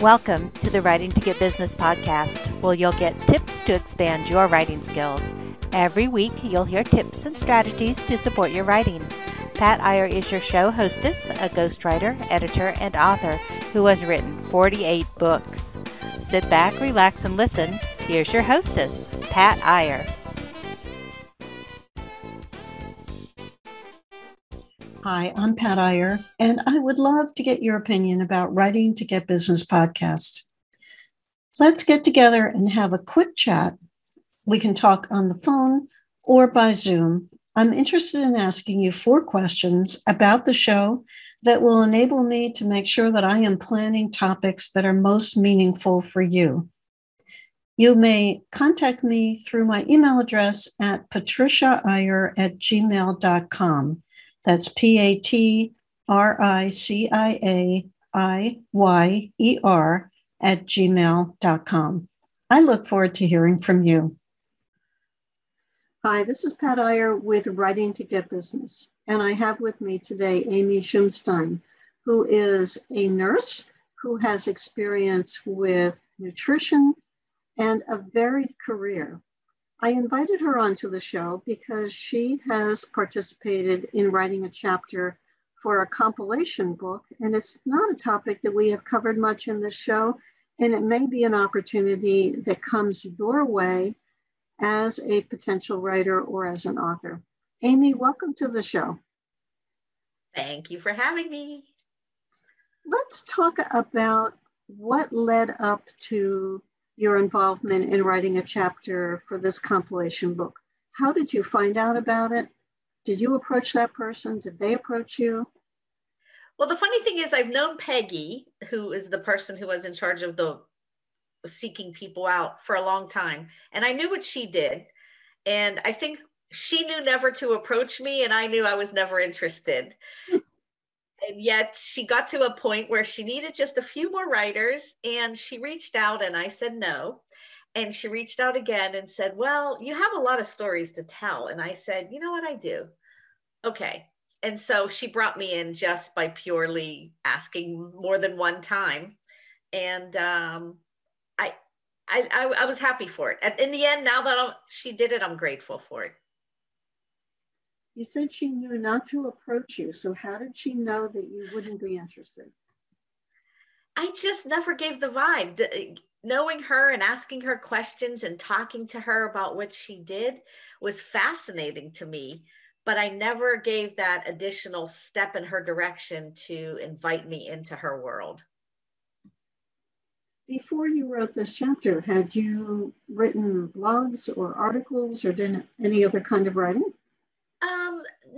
Welcome to the Writing to Get Business podcast, where you'll get tips to expand your writing skills. Every week, you'll hear tips and strategies to support your writing. Pat Iyer is your show hostess, a ghostwriter, editor, and author who has written 48 books. Sit back, relax, and listen. Here's your hostess, Pat Iyer. Hi, I'm Pat Iyer, and I would love to get your opinion about Writing to Get Business podcast. Let's get together and have a quick chat. We can talk on the phone or by Zoom. I'm interested in asking you four questions about the show that will enable me to make sure that I am planning topics that are most meaningful for you. You may contact me through my email address at patriciaiyer at gmail.com. That's P A T R I C I A I Y E R at gmail.com. I look forward to hearing from you. Hi, this is Pat Iyer with Writing to Get Business. And I have with me today Amy Schumstein, who is a nurse who has experience with nutrition and a varied career. I invited her onto the show because she has participated in writing a chapter for a compilation book, and it's not a topic that we have covered much in this show, and it may be an opportunity that comes your way as a potential writer or as an author. Amy, welcome to the show. Thank you for having me. Let's talk about what led up to your involvement in writing a chapter for this compilation book. How did you find out about it? Did you approach that person? Did they approach you? Well, the funny thing is, I've known Peggy, who is the person who was in charge of the seeking people out for a long time. And I knew what she did. And I think she knew never to approach me, and I knew I was never interested and yet she got to a point where she needed just a few more writers and she reached out and I said no. And she reached out again and said, Well, you have a lot of stories to tell. And I said, You know what I do? Okay. And so she brought me in just by purely asking more than one time. And um, I, I, I, I was happy for it. In the end, now that I'm, she did it, I'm grateful for it. You said she knew not to approach you. So how did she know that you wouldn't be interested? I just never gave the vibe. knowing her and asking her questions and talking to her about what she did was fascinating to me, but I never gave that additional step in her direction to invite me into her world. Before you wrote this chapter, had you written blogs or articles or done any other kind of writing?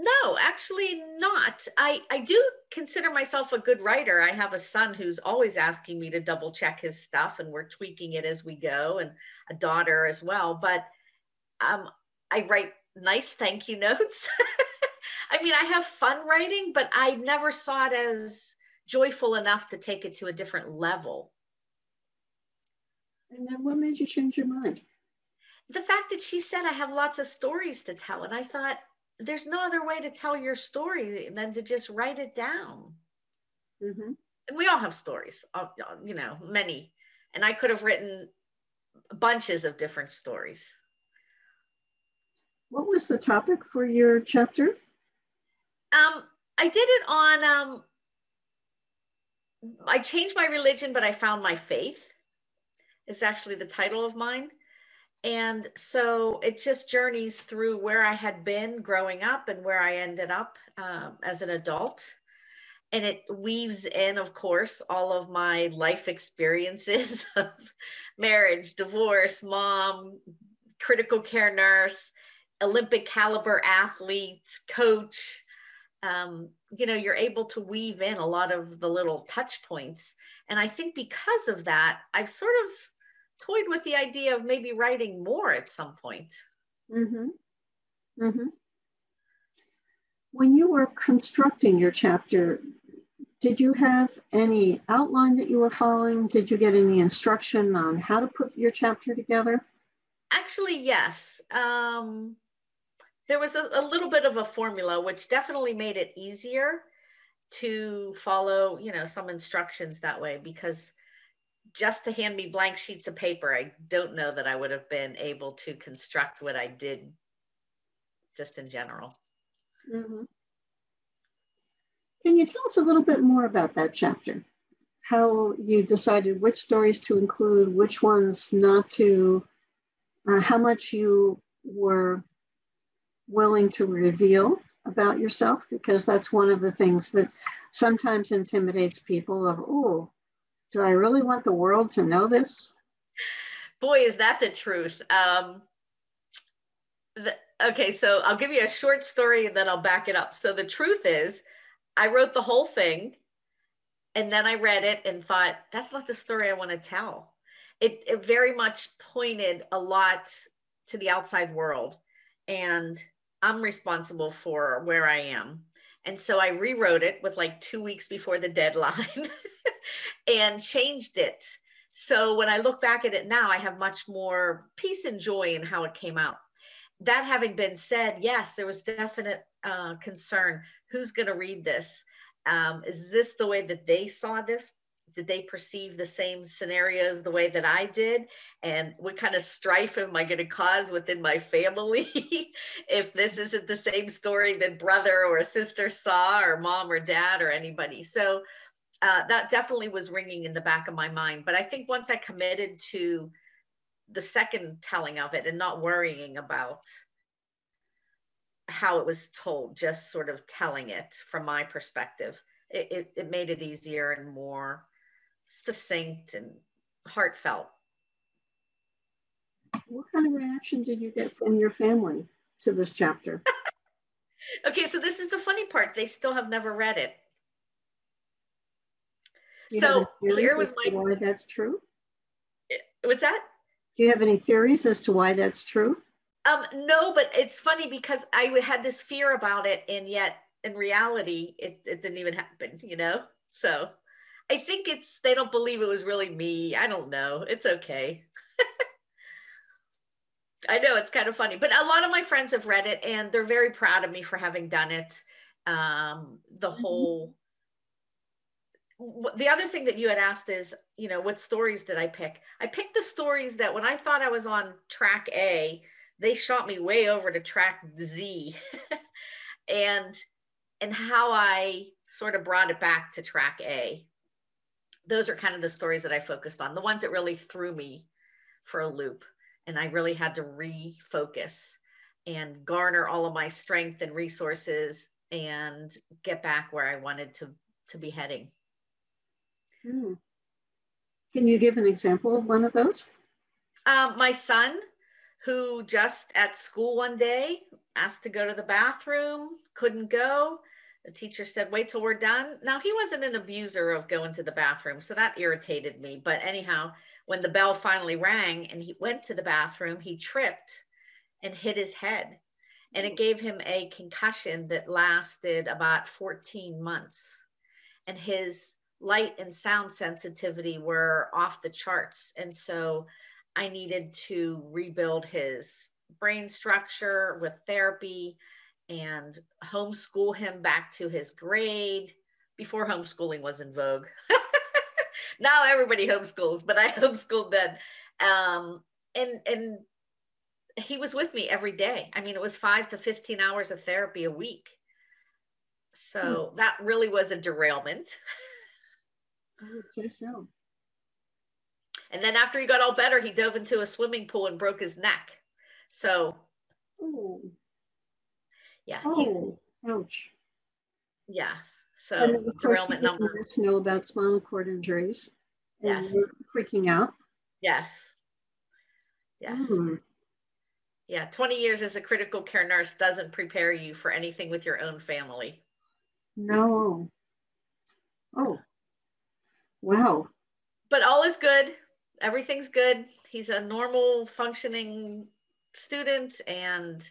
No, actually not. I, I do consider myself a good writer. I have a son who's always asking me to double check his stuff and we're tweaking it as we go and a daughter as well. But um, I write nice thank you notes. I mean, I have fun writing, but I never saw it as joyful enough to take it to a different level. And then what made you change your mind? The fact that she said I have lots of stories to tell. And I thought, there's no other way to tell your story than to just write it down. Mm-hmm. And we all have stories, uh, uh, you know, many. And I could have written bunches of different stories. What was the topic for your chapter? Um, I did it on. Um, I changed my religion, but I found my faith. Is actually the title of mine. And so it just journeys through where I had been growing up and where I ended up um, as an adult. And it weaves in, of course, all of my life experiences of marriage, divorce, mom, critical care nurse, Olympic caliber athlete, coach. Um, you know, you're able to weave in a lot of the little touch points. And I think because of that, I've sort of toyed with the idea of maybe writing more at some point. Mm-hmm. Mm-hmm. When you were constructing your chapter, did you have any outline that you were following? Did you get any instruction on how to put your chapter together? Actually, yes. Um, there was a, a little bit of a formula, which definitely made it easier to follow, you know, some instructions that way because just to hand me blank sheets of paper, I don't know that I would have been able to construct what I did just in general. Mm-hmm. Can you tell us a little bit more about that chapter? How you decided which stories to include, which ones not to, uh, how much you were willing to reveal about yourself, because that's one of the things that sometimes intimidates people of, oh, do I really want the world to know this? Boy, is that the truth. Um, the, okay, so I'll give you a short story and then I'll back it up. So the truth is, I wrote the whole thing and then I read it and thought, that's not the story I want to tell. It, it very much pointed a lot to the outside world. And I'm responsible for where I am. And so I rewrote it with like two weeks before the deadline and changed it. So when I look back at it now, I have much more peace and joy in how it came out. That having been said, yes, there was definite uh, concern. Who's going to read this? Um, is this the way that they saw this? Did they perceive the same scenarios the way that I did? And what kind of strife am I going to cause within my family if this isn't the same story that brother or sister saw, or mom or dad, or anybody? So uh, that definitely was ringing in the back of my mind. But I think once I committed to the second telling of it and not worrying about how it was told, just sort of telling it from my perspective, it, it, it made it easier and more succinct and heartfelt. What kind of reaction did you get from your family to this chapter? okay, so this is the funny part. They still have never read it. So here was my why that's true. What's that? Do you have any theories as to why that's true? Um, no, but it's funny because I had this fear about it, and yet in reality, it, it didn't even happen. You know, so I think it's they don't believe it was really me. I don't know. It's okay. I know it's kind of funny, but a lot of my friends have read it and they're very proud of me for having done it. Um, the mm-hmm. whole the other thing that you had asked is, you know, what stories did I pick? I picked the stories that when I thought I was on track A, they shot me way over to track Z. and and how I sort of brought it back to track A. Those are kind of the stories that I focused on, the ones that really threw me for a loop. And I really had to refocus and garner all of my strength and resources and get back where I wanted to, to be heading. Hmm. Can you give an example of one of those? Um, my son, who just at school one day asked to go to the bathroom, couldn't go. The teacher said, wait till we're done. Now, he wasn't an abuser of going to the bathroom, so that irritated me. But anyhow, when the bell finally rang and he went to the bathroom, he tripped and hit his head. And it gave him a concussion that lasted about 14 months. And his light and sound sensitivity were off the charts. And so I needed to rebuild his brain structure with therapy and homeschool him back to his grade before homeschooling was in vogue. now everybody homeschools, but I homeschooled then. Um, and and he was with me every day. I mean, it was five to 15 hours of therapy a week. So hmm. that really was a derailment. I would say so. And then after he got all better, he dove into a swimming pool and broke his neck. So, Ooh. yeah. Oh, he, ouch. Yeah. So, and of course, derailment number. Let us know about spinal cord injuries. Yes. freaking out. Yes. Yes. Mm. Yeah. 20 years as a critical care nurse doesn't prepare you for anything with your own family. No. Oh, Wow. But all is good. Everything's good. He's a normal functioning student and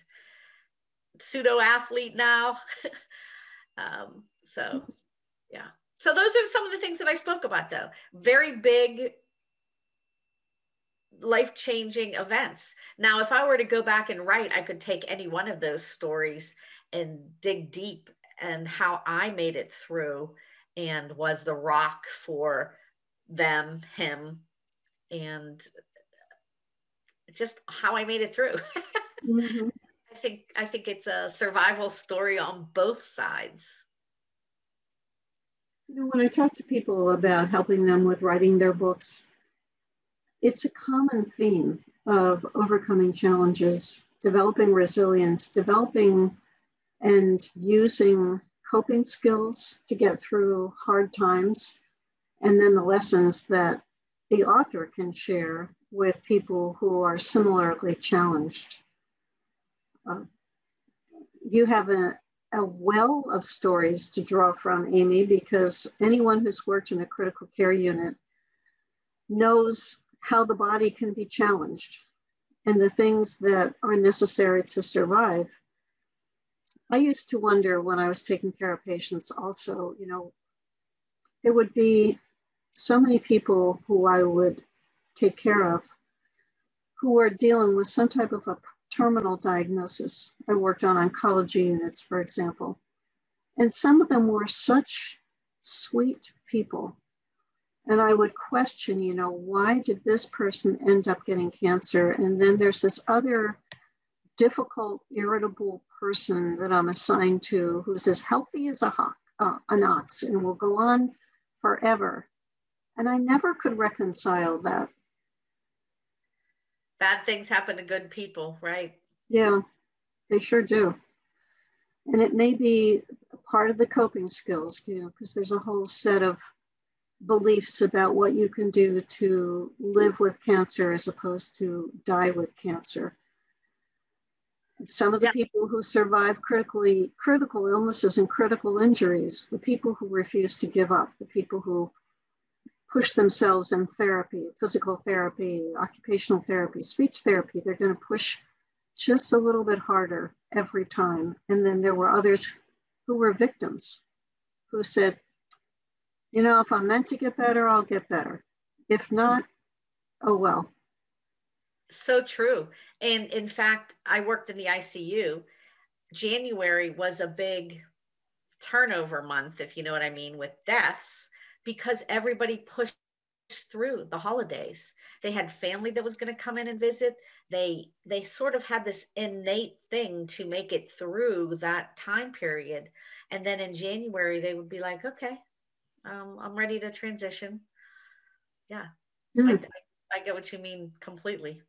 pseudo athlete now. um, so, yeah. So, those are some of the things that I spoke about, though. Very big, life changing events. Now, if I were to go back and write, I could take any one of those stories and dig deep and how I made it through and was the rock for them, him, and just how I made it through. mm-hmm. I think I think it's a survival story on both sides. You know, when I talk to people about helping them with writing their books, it's a common theme of overcoming challenges, developing resilience, developing and using coping skills to get through hard times, and then the lessons that the author can share with people who are similarly challenged. Uh, you have a, a well of stories to draw from, Amy, because anyone who's worked in a critical care unit knows how the body can be challenged and the things that are necessary to survive. I used to wonder when I was taking care of patients also, you know, there would be so many people who I would take care of who are dealing with some type of a terminal diagnosis. I worked on oncology units, for example. And some of them were such sweet people. And I would question, you know, why did this person end up getting cancer? And then there's this other difficult, irritable person that I'm assigned to who's as healthy as a hawk, uh, an ox and will go on forever. And I never could reconcile that bad things happen to good people, right? Yeah, they sure do. And it may be part of the coping skills, you know, because there's a whole set of beliefs about what you can do to live with cancer as opposed to die with cancer. Some of the yeah. people who survive critically critical illnesses and critical injuries, the people who refuse to give up, the people who push themselves in therapy, physical therapy, occupational therapy, speech therapy. They're going to push just a little bit harder every time. And then there were others who were victims who said, you know, if I'm meant to get better, I'll get better. If not, oh well. So true. And in fact, I worked in the ICU. January was a big turnover month, if you know what I mean, with deaths because everybody pushed through the holidays they had family that was going to come in and visit they they sort of had this innate thing to make it through that time period and then in january they would be like okay um, i'm ready to transition yeah mm-hmm. I, I, I get what you mean completely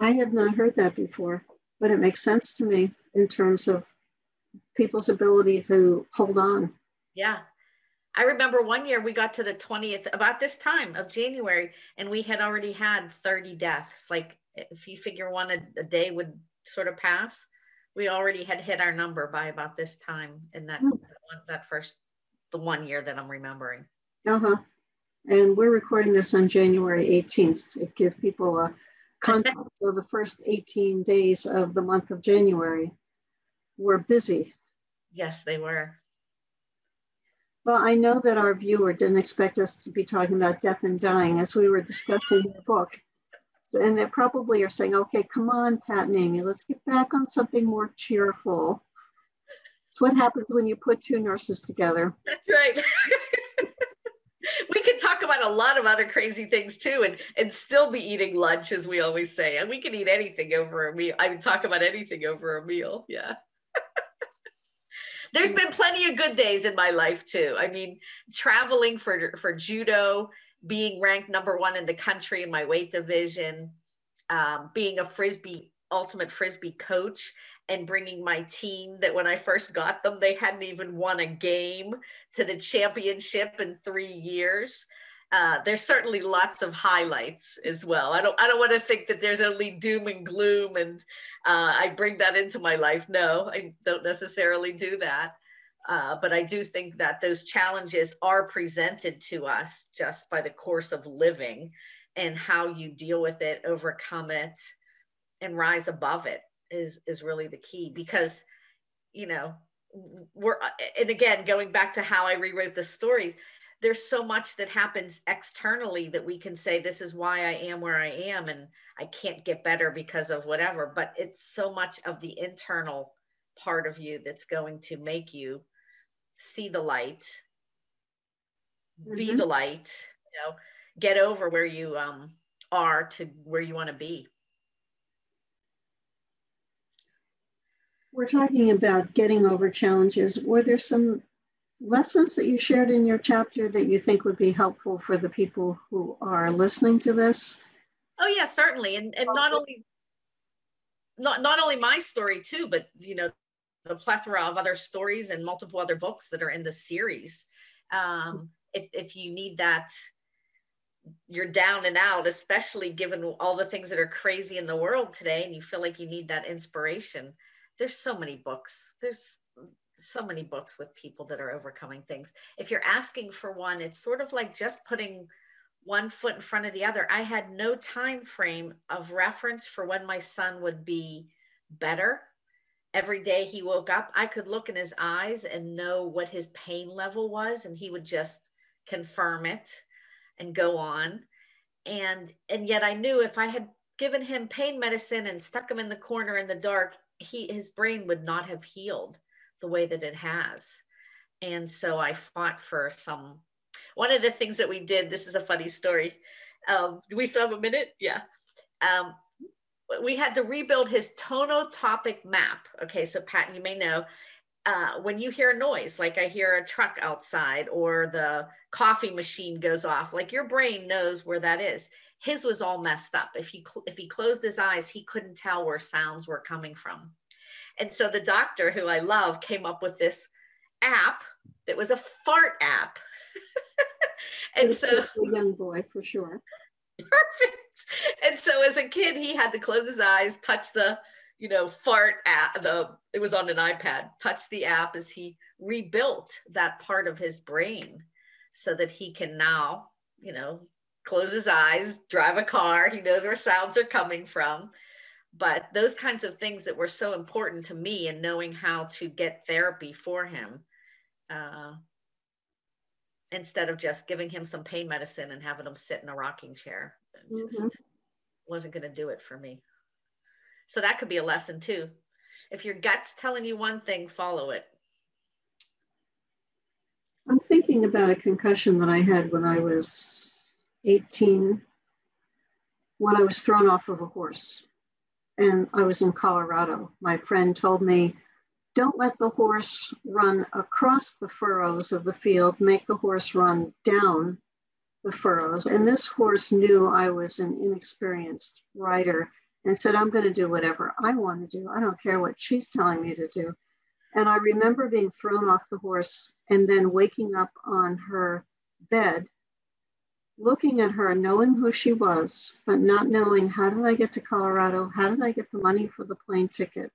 i have not heard that before but it makes sense to me in terms of people's ability to hold on yeah I remember one year we got to the 20th, about this time of January, and we had already had 30 deaths. Like if you figure one a, a day would sort of pass, we already had hit our number by about this time in that, mm. that, that first, the one year that I'm remembering. Uh huh. And we're recording this on January 18th to give people a so the first 18 days of the month of January were busy. Yes, they were. Well, I know that our viewer didn't expect us to be talking about death and dying as we were discussing the book. And they probably are saying, okay, come on, Pat and Amy, let's get back on something more cheerful. It's what happens when you put two nurses together. That's right. talk about a lot of other crazy things too and and still be eating lunch as we always say. And we can eat anything over a meal. I mean talk about anything over a meal. Yeah. There's been plenty of good days in my life too. I mean, traveling for for judo, being ranked number one in the country in my weight division, um, being a frisbee ultimate frisbee coach and bringing my team that when I first got them, they hadn't even won a game to the championship in three years uh, there's certainly lots of highlights as well. I don't I don't want to think that there's only doom and gloom and uh, I bring that into my life. No, I don't necessarily do that. Uh, but I do think that those challenges are presented to us just by the course of living and how you deal with it, overcome it, and rise above it is is really the key because you know we're and again going back to how I rewrote the story there's so much that happens externally that we can say this is why I am where I am and I can't get better because of whatever but it's so much of the internal part of you that's going to make you see the light mm-hmm. be the light you know get over where you um, are to where you want to be. We're talking about getting over challenges. Were there some lessons that you shared in your chapter that you think would be helpful for the people who are listening to this? Oh yeah, certainly. And and not only not not only my story too, but you know, the plethora of other stories and multiple other books that are in the series. Um, if if you need that you're down and out, especially given all the things that are crazy in the world today, and you feel like you need that inspiration. There's so many books. There's so many books with people that are overcoming things. If you're asking for one, it's sort of like just putting one foot in front of the other. I had no time frame of reference for when my son would be better. Every day he woke up, I could look in his eyes and know what his pain level was, and he would just confirm it and go on. And and yet I knew if I had given him pain medicine and stuck him in the corner in the dark, he his brain would not have healed the way that it has. And so I fought for some. One of the things that we did, this is a funny story. Um, do we still have a minute? Yeah. Um, we had to rebuild his tonotopic map. Okay, so Pat, you may know uh, when you hear a noise, like I hear a truck outside or the coffee machine goes off, like your brain knows where that is. His was all messed up. If he if he closed his eyes, he couldn't tell where sounds were coming from. And so the doctor, who I love, came up with this app that was a fart app. and so a young boy for sure. Perfect. And so as a kid, he had to close his eyes, touch the, you know, fart app. The it was on an iPad. Touch the app as he rebuilt that part of his brain, so that he can now, you know, close his eyes, drive a car. He knows where sounds are coming from but those kinds of things that were so important to me and knowing how to get therapy for him uh, instead of just giving him some pain medicine and having him sit in a rocking chair mm-hmm. wasn't going to do it for me so that could be a lesson too if your gut's telling you one thing follow it i'm thinking about a concussion that i had when i was 18 when i was thrown off of a horse and I was in Colorado. My friend told me, don't let the horse run across the furrows of the field, make the horse run down the furrows. And this horse knew I was an inexperienced rider and said, I'm going to do whatever I want to do. I don't care what she's telling me to do. And I remember being thrown off the horse and then waking up on her bed looking at her, knowing who she was, but not knowing how did I get to Colorado? How did I get the money for the plane ticket?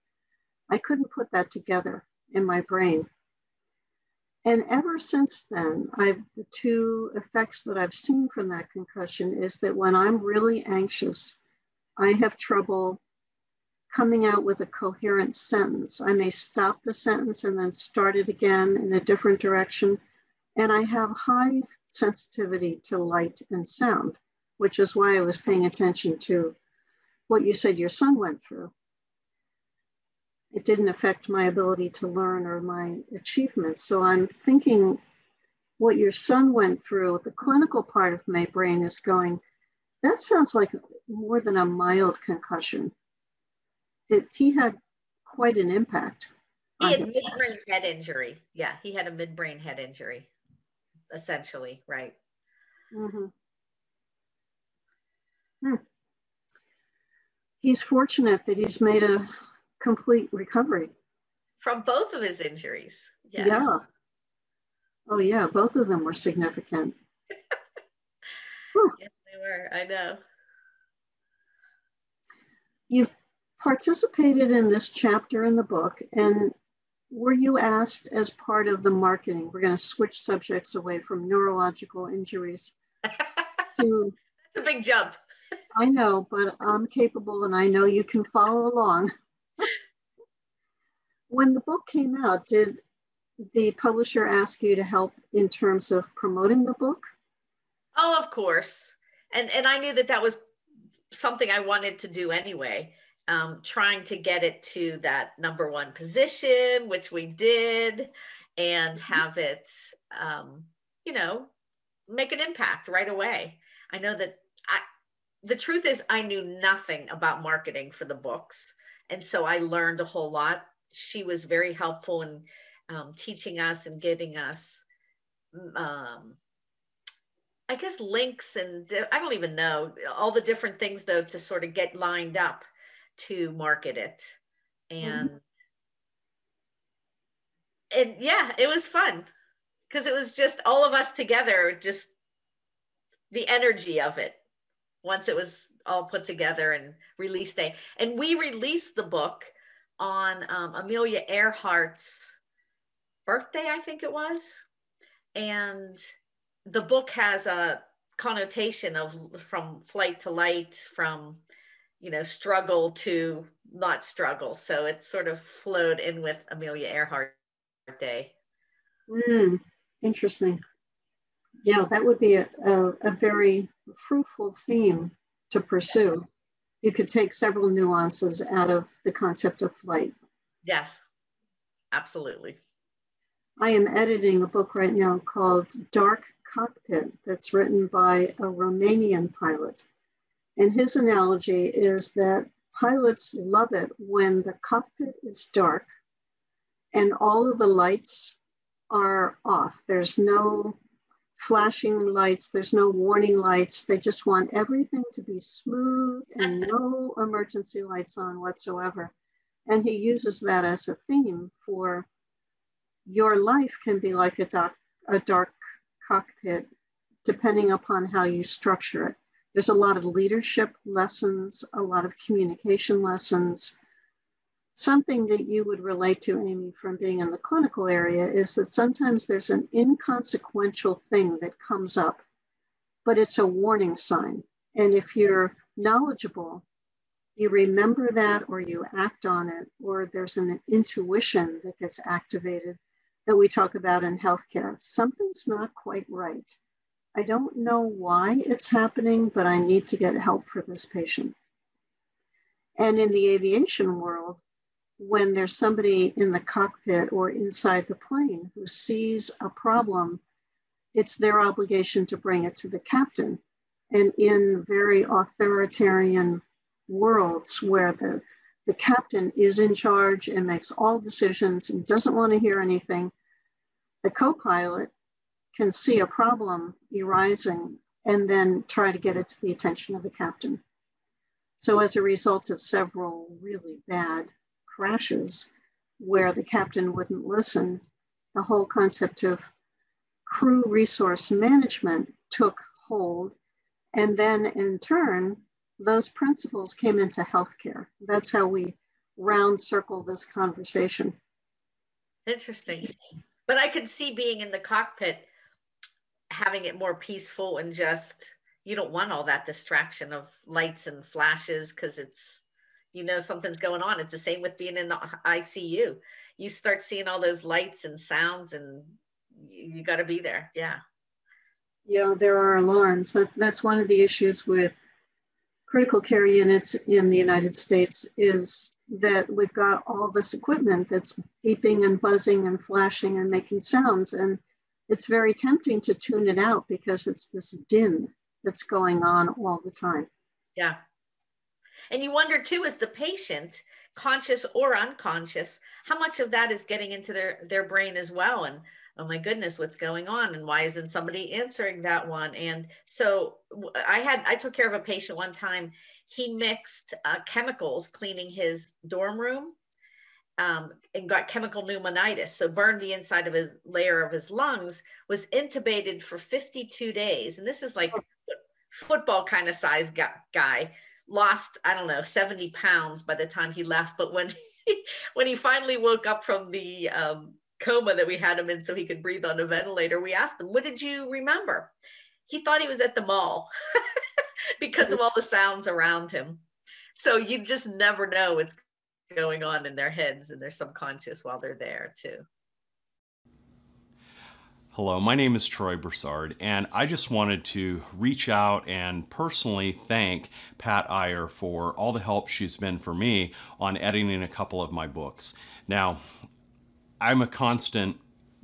I couldn't put that together in my brain. And ever since then, I've the two effects that I've seen from that concussion is that when I'm really anxious, I have trouble coming out with a coherent sentence. I may stop the sentence and then start it again in a different direction. And I have high sensitivity to light and sound, which is why I was paying attention to what you said your son went through. It didn't affect my ability to learn or my achievements. So I'm thinking what your son went through, the clinical part of my brain is going, that sounds like more than a mild concussion. It, he had quite an impact. He had midbrain head injury. Yeah, he had a midbrain head injury essentially, right? Mm-hmm. Hmm. He's fortunate that he's made a complete recovery from both of his injuries. Yes. Yeah. Oh, yeah. Both of them were significant. yes, they were. I know. You've participated in this chapter in the book, and were you asked as part of the marketing, we're going to switch subjects away from neurological injuries to. It's a big jump. I know, but I'm capable and I know you can follow along. when the book came out, did the publisher ask you to help in terms of promoting the book? Oh, of course. And and I knew that that was something I wanted to do anyway um, trying to get it to that number one position, which we did, and mm-hmm. have it, um, you know, make an impact right away. I know that I, the truth is, I knew nothing about marketing for the books. And so I learned a whole lot. She was very helpful in um, teaching us and getting us, um, I guess, links and I don't even know all the different things, though, to sort of get lined up to market it. And mm-hmm and yeah, it was fun because it was just all of us together, just the energy of it once it was all put together and release day. And we released the book on um, Amelia Earhart's birthday, I think it was. And the book has a connotation of from flight to light, from you know struggle to not struggle. So it sort of flowed in with Amelia Earhart day. Mm, interesting. Yeah, that would be a, a, a very fruitful theme to pursue. You could take several nuances out of the concept of flight. Yes, absolutely. I am editing a book right now called Dark Cockpit that's written by a Romanian pilot. And his analogy is that pilots love it when the cockpit is dark and all of the lights are off. There's no flashing lights, there's no warning lights. They just want everything to be smooth and no emergency lights on whatsoever. And he uses that as a theme for your life can be like a, doc, a dark cockpit, depending upon how you structure it. There's a lot of leadership lessons, a lot of communication lessons, something that you would relate to, Amy, from being in the clinical area is that sometimes there's an inconsequential thing that comes up, but it's a warning sign. And if you're knowledgeable, you remember that or you act on it, or there's an intuition that gets activated that we talk about in healthcare. Something's not quite right. I don't know why it's happening, but I need to get help for this patient. And in the aviation world, when there's somebody in the cockpit or inside the plane who sees a problem, it's their obligation to bring it to the captain. And in very authoritarian worlds where the, the captain is in charge and makes all decisions and doesn't want to hear anything, the co pilot can see a problem arising and then try to get it to the attention of the captain. So, as a result of several really bad crashes where the captain wouldn't listen, the whole concept of crew resource management took hold. And then in turn, those principles came into healthcare. That's how we round circle this conversation. Interesting. But I could see being in the cockpit, having it more peaceful and just, you don't want all that distraction of lights and flashes because it's you know something's going on. It's the same with being in the ICU. You start seeing all those lights and sounds, and you, you got to be there. Yeah. Yeah, there are alarms. That, that's one of the issues with critical care units in the United States is that we've got all this equipment that's beeping and buzzing and flashing and making sounds. And it's very tempting to tune it out because it's this din that's going on all the time. Yeah. And you wonder too, as the patient, conscious or unconscious, how much of that is getting into their, their brain as well. And oh my goodness, what's going on? And why isn't somebody answering that one? And so I had, I took care of a patient one time. He mixed uh, chemicals cleaning his dorm room um, and got chemical pneumonitis. So burned the inside of his layer of his lungs, was intubated for 52 days. And this is like football kind of size guy. Lost i don't know 70 pounds by the time he left. But when he, when he finally woke up from the um, coma that we had him in so he could breathe on a ventilator we asked him what did you remember? He thought he was at the mall because of all the sounds around him. So you just never know. What's going on in their heads and their subconscious while they're there too Hello, my name is Troy Broussard, and I just wanted to reach out and personally thank Pat Iyer for all the help she's been for me on editing a couple of my books. Now, I'm a constant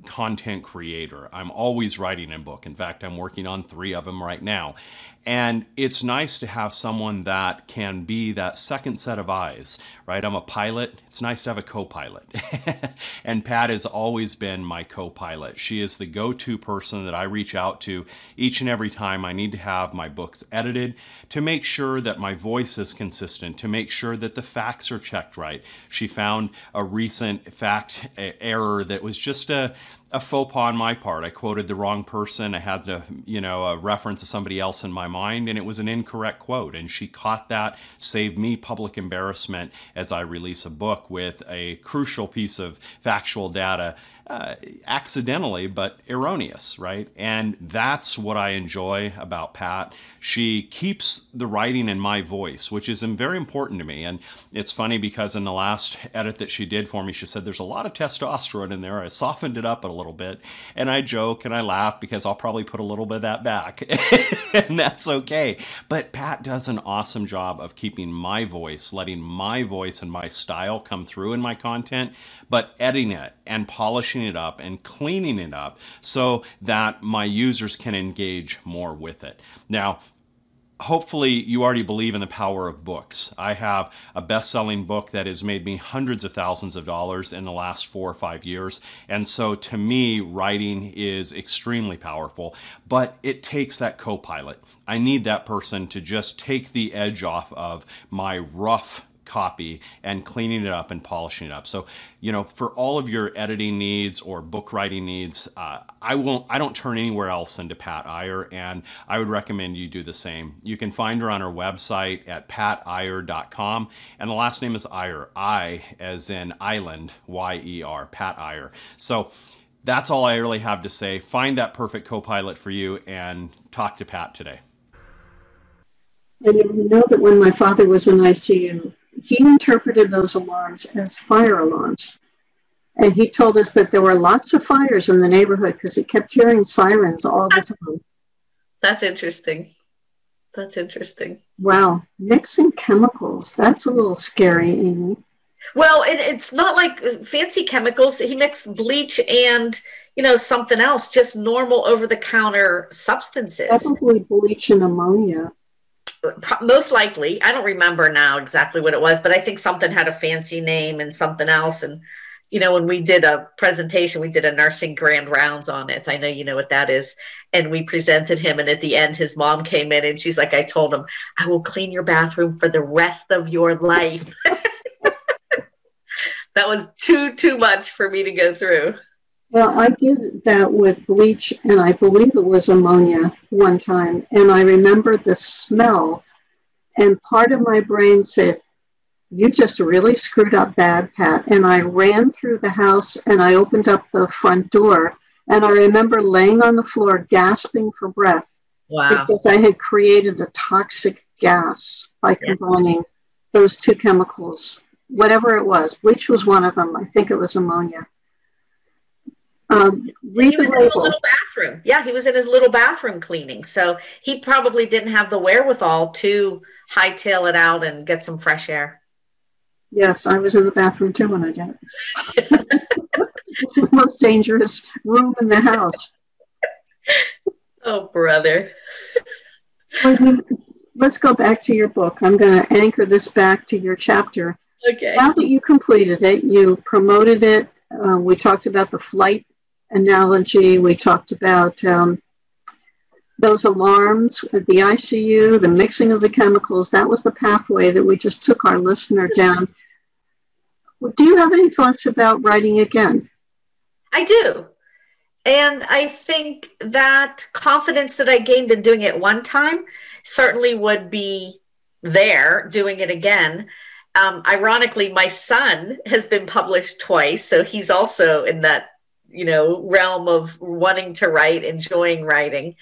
content creator. I'm always writing a book. In fact, I'm working on three of them right now. And it's nice to have someone that can be that second set of eyes, right? I'm a pilot. It's nice to have a co pilot. and Pat has always been my co pilot. She is the go to person that I reach out to each and every time I need to have my books edited to make sure that my voice is consistent, to make sure that the facts are checked right. She found a recent fact error that was just a a faux pas on my part. I quoted the wrong person. I had to, you know, a reference to somebody else in my mind, and it was an incorrect quote. And she caught that, saved me public embarrassment as I release a book with a crucial piece of factual data uh, accidentally, but erroneous, right? And that's what I enjoy about Pat. She keeps the writing in my voice, which is very important to me. And it's funny because in the last edit that she did for me, she said there's a lot of testosterone in there. I softened it up a little bit. And I joke and I laugh because I'll probably put a little bit of that back. and that's okay. But Pat does an awesome job of keeping my voice, letting my voice and my style come through in my content, but editing it and polishing it up and cleaning it up so that my users can engage more with it. Now, hopefully you already believe in the power of books. I have a best-selling book that has made me hundreds of thousands of dollars in the last 4 or 5 years. And so to me writing is extremely powerful, but it takes that co-pilot. I need that person to just take the edge off of my rough copy and cleaning it up and polishing it up. So, you know, for all of your editing needs or book writing needs, uh, I won't, I don't turn anywhere else into Pat Iyer, and I would recommend you do the same. You can find her on her website at patiyer.com, and the last name is Iyer, I as in island, Y E R, Pat Iyer. So, that's all I really have to say. Find that perfect co pilot for you and talk to Pat today. And you know that when my father was in ICU, he interpreted those alarms as fire alarms. And he told us that there were lots of fires in the neighborhood because he kept hearing sirens all the time. That's interesting. That's interesting. Wow. Mixing chemicals. That's a little scary, Amy. Well, it, it's not like uh, fancy chemicals. He mixed bleach and, you know, something else, just normal over the counter substances. Probably bleach and ammonia most likely i don't remember now exactly what it was but i think something had a fancy name and something else. And you know when we did a presentation we did a nursing grand rounds on it. I know you know what that is. And we presented him and at the end his mom came in and she's like i told him i will clean your bathroom for the rest of your life. That was too too much for me to go through well, I did that with bleach, and I believe it was ammonia one time. And I remember the smell, and part of my brain said, You just really screwed up bad, Pat. And I ran through the house and I opened up the front door. And I remember laying on the floor, gasping for breath. Wow. Because I had created a toxic gas by combining yeah. those two chemicals, whatever it was. Bleach was one of them. I think it was ammonia. Um, he was in his little bathroom. Yeah, he was in his little bathroom cleaning. So he probably didn't have the wherewithal to hightail it out and get some fresh air. Yes, I was in the bathroom too when I did it. it's the most dangerous room in the house. Oh, brother. Let's go back to your book. I'm going to anchor this back to your chapter. Okay. Now that you completed it, you promoted it. Uh, we talked about the flight analogy. We talked about um, those alarms the ICU, the mixing of the chemicals. That was the pathway that we just took our listener down. Do you have any thoughts about writing again? I do. And I think that confidence that I gained in doing it one time certainly would be there doing it again. Um, ironically, my son has been published twice, so he's also in that you know realm of wanting to write enjoying writing.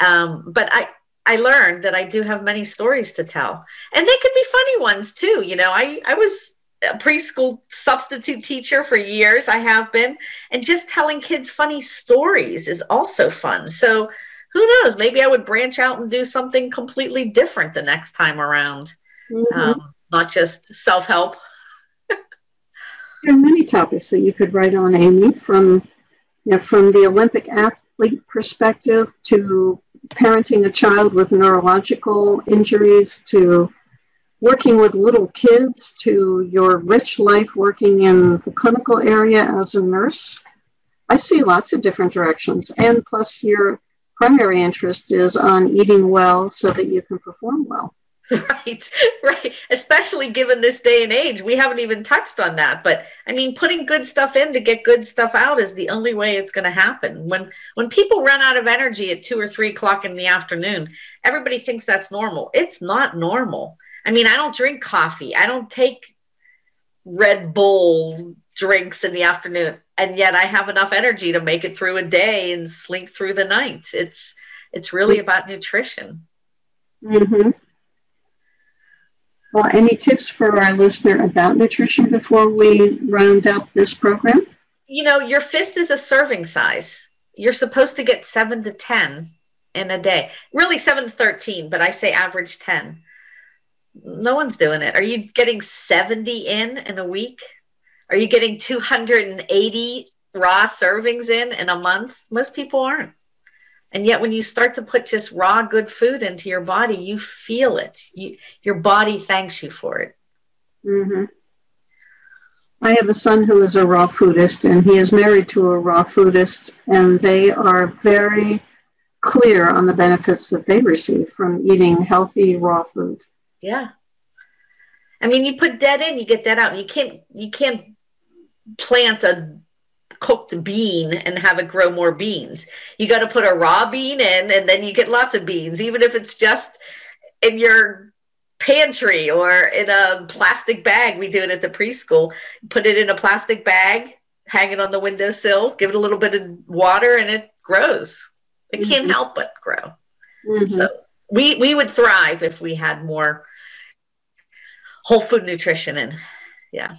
Um, but i i learned that i do have many stories to tell. And they could be funny ones too. You know i i was a preschool substitute teacher for years. I have been. And just telling kids funny stories is also fun. So who knows? Maybe i would branch out and do something completely different the next time around. Mm-hmm. um, not just self-help there are many topics that you could write on, Amy, from you know, from the Olympic athlete perspective to parenting a child with neurological injuries to working with little kids to your rich life working in the clinical area as a nurse. I see lots of different directions. And plus, your primary interest is on eating well so that you can perform well. Right, right. Especially given this day and age, we haven't even touched on that. But I mean, putting good stuff in to get good stuff out is the only way it's going to happen. When when people run out of energy at two or three o'clock in the afternoon, everybody thinks that's normal. It's not normal. I mean, I don't drink coffee. I don't take Red Bull drinks in the afternoon, and yet I have enough energy to make it through a day and sleep through the night. It's it's really about nutrition. Mm-hmm. Well, any tips for our listener about nutrition before we round up this program? You know, your fist is a serving size. You're supposed to get seven to 10 in a day. Really, seven to 13, but I say average 10 no one's doing it. Are you getting 70 in in a week? Are you getting 280 raw servings in in a month? Most people aren't. And yet, when you start to put just raw, good food into your body, you feel it. You, your body thanks you for it. Mm-hmm. I have a son who is a raw foodist, and he is married to a raw foodist, and they are very clear on the benefits that they receive from eating healthy raw food. Yeah. I mean, you put dead in, you get that out. You can't you can't plant a cooked bean and have it grow more beans. You got to put a raw bean in, and then you get lots of beans, even if it's just in your pantry or in a plastic bag. We do it at the preschool. Put it in a plastic bag, hang it on the windowsill, give it a little bit of water, and it grows. It mm-hmm. can't help but grow. Mm-hmm. So we we would thrive if we had more whole food nutrition and yeah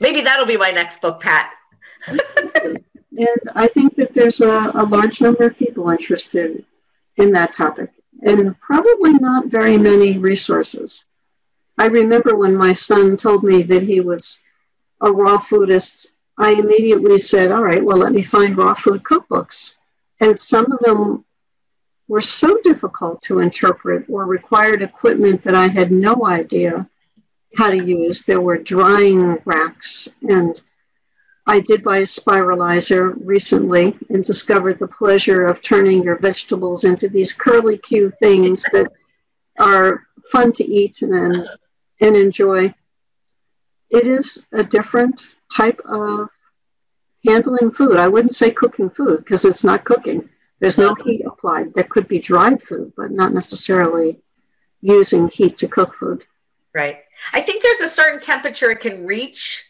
maybe that'll be my next book pat and i think that there's a, a large number of people interested in that topic and probably not very many resources i remember when my son told me that he was a raw foodist i immediately said all right well let me find raw food cookbooks and some of them were so difficult to interpret or required equipment that I had no idea how to use. There were drying racks, and I did buy a spiralizer recently and discovered the pleasure of turning your vegetables into these curly Q things that are fun to eat and, and enjoy. It is a different type of handling food. I wouldn't say cooking food because it's not cooking. There's no heat applied. That could be dried food, but not necessarily using heat to cook food. Right. I think there's a certain temperature it can reach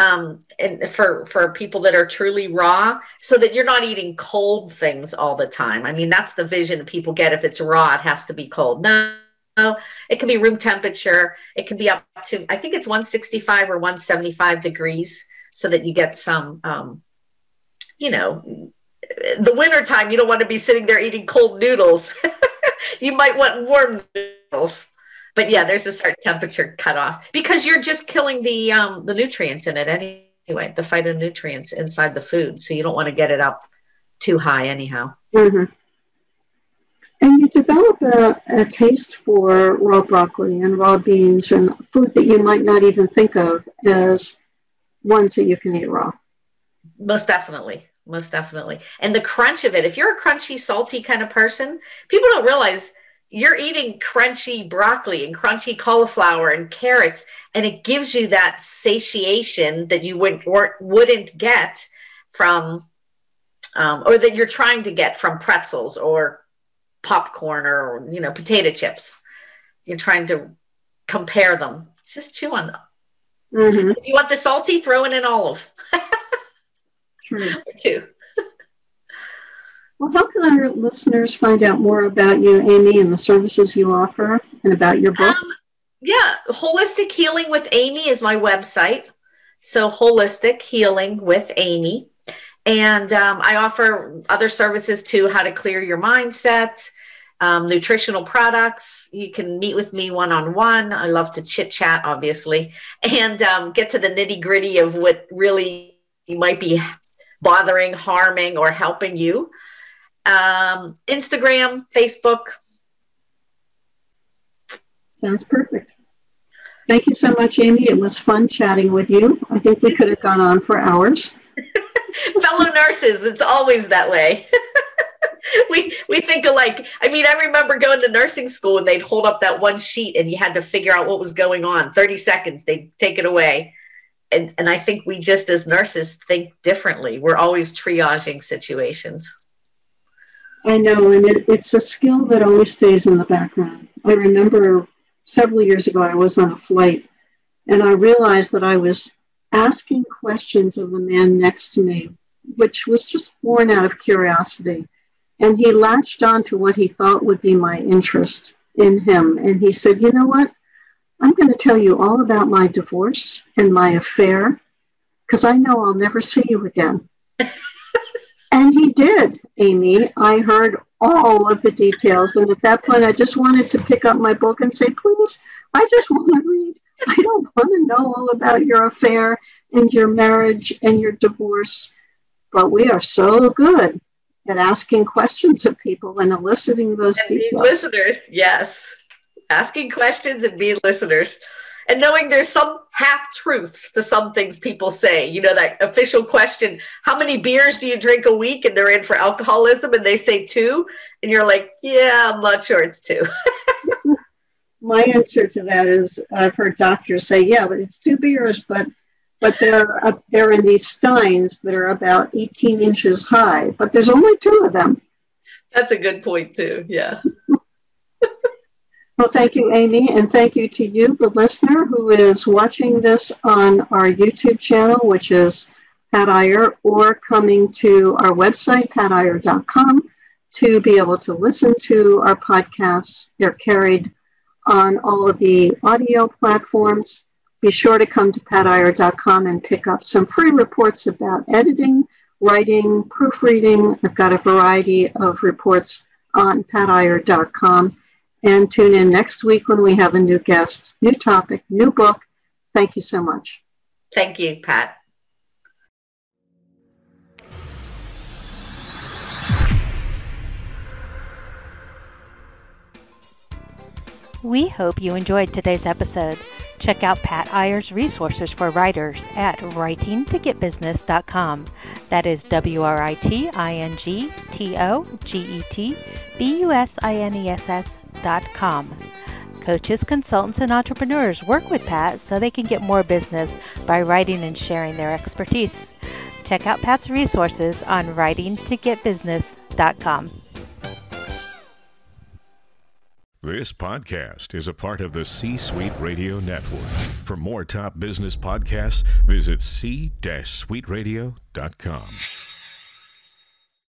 um, and for for people that are truly raw, so that you're not eating cold things all the time. I mean, that's the vision people get. If it's raw, it has to be cold. No, no, it can be room temperature. It can be up to I think it's 165 or 175 degrees, so that you get some, um, you know, the winter time, you don't want to be sitting there eating cold noodles. you might want warm noodles. But yeah, there's a certain temperature cutoff because you're just killing the um, the nutrients in it anyway, the phytonutrients inside the food. So you don't want to get it up too high anyhow. Mm-hmm. And you develop a, a taste for raw broccoli and raw beans and food that you might not even think of as ones that you can eat raw. Most definitely most definitely. And the crunch of it, if you're a crunchy, salty kind of person, people don't realize you're eating crunchy broccoli and crunchy cauliflower and carrots, and it gives you that satiation that you would, wouldn't get from, um, or that you're trying to get from pretzels or popcorn or, you know, potato chips. You're trying to compare them. Just chew on them. Mm-hmm. If you want the salty, throw in an olive. True. or two. Well, how can our listeners find out more about you, Amy, and the services you offer and about your book? Um, yeah, Holistic Healing with Amy is my website. So, Holistic Healing with Amy. And um, I offer other services too how to clear your mindset, um, nutritional products. You can meet with me one on one. I love to chit chat, obviously, and um, get to the nitty gritty of what really might be bothering, harming, or helping you. Um, Instagram, Facebook. Sounds perfect. Thank you so much, Amy. It was fun chatting with you. I think we could have gone on for hours. Fellow nurses, it's always that way. we we think alike. I mean, I remember going to nursing school and they'd hold up that one sheet and you had to figure out what was going on. 30 seconds, they'd take it away. And and I think we just as nurses think differently. We're always triaging situations. I know, and it, it's a skill that always stays in the background. I remember several years ago, I was on a flight and I realized that I was asking questions of the man next to me, which was just born out of curiosity. And he latched on to what he thought would be my interest in him. And he said, You know what? I'm going to tell you all about my divorce and my affair because I know I'll never see you again. and he did, Amy. I heard all of the details. And at that point, I just wanted to pick up my book and say, Please, I just want to read. I don't want to know all about your affair and your marriage and your divorce. But we are so good at asking questions of people and eliciting those and details. Being listeners, yes. Asking questions and being listeners. And knowing there's some half truths to some things people say. You know, that official question, how many beers do you drink a week? And they're in for alcoholism and they say two. And you're like, yeah, I'm not sure it's two. My answer to that is I've heard doctors say, yeah, but it's two beers, but but they're uh, they're in these steins that are about 18 inches high, but there's only two of them. That's a good point too. Yeah. well, thank you, Amy, and thank you to you, the listener, who is watching this on our YouTube channel, which is Pat or coming to our website, patiyer.com, to be able to listen to our podcasts. They're carried on all of the audio platforms be sure to come to patiyer.com and pick up some free reports about editing, writing, proofreading. I've got a variety of reports on patiyer.com. And tune in next week when we have a new guest, new topic, new book. Thank you so much. Thank you, Pat. We hope you enjoyed today's episode. Check out Pat Iyer's resources for writers at writingtogetbusiness.com. That is W R I T I N G T O G E T B U S I N E S S dot com. Coaches, consultants, and entrepreneurs work with Pat so they can get more business by writing and sharing their expertise. Check out Pat's resources on writingtogetbusiness.com. This podcast is a part of the C Suite Radio Network. For more top business podcasts, visit c-suiteradio.com.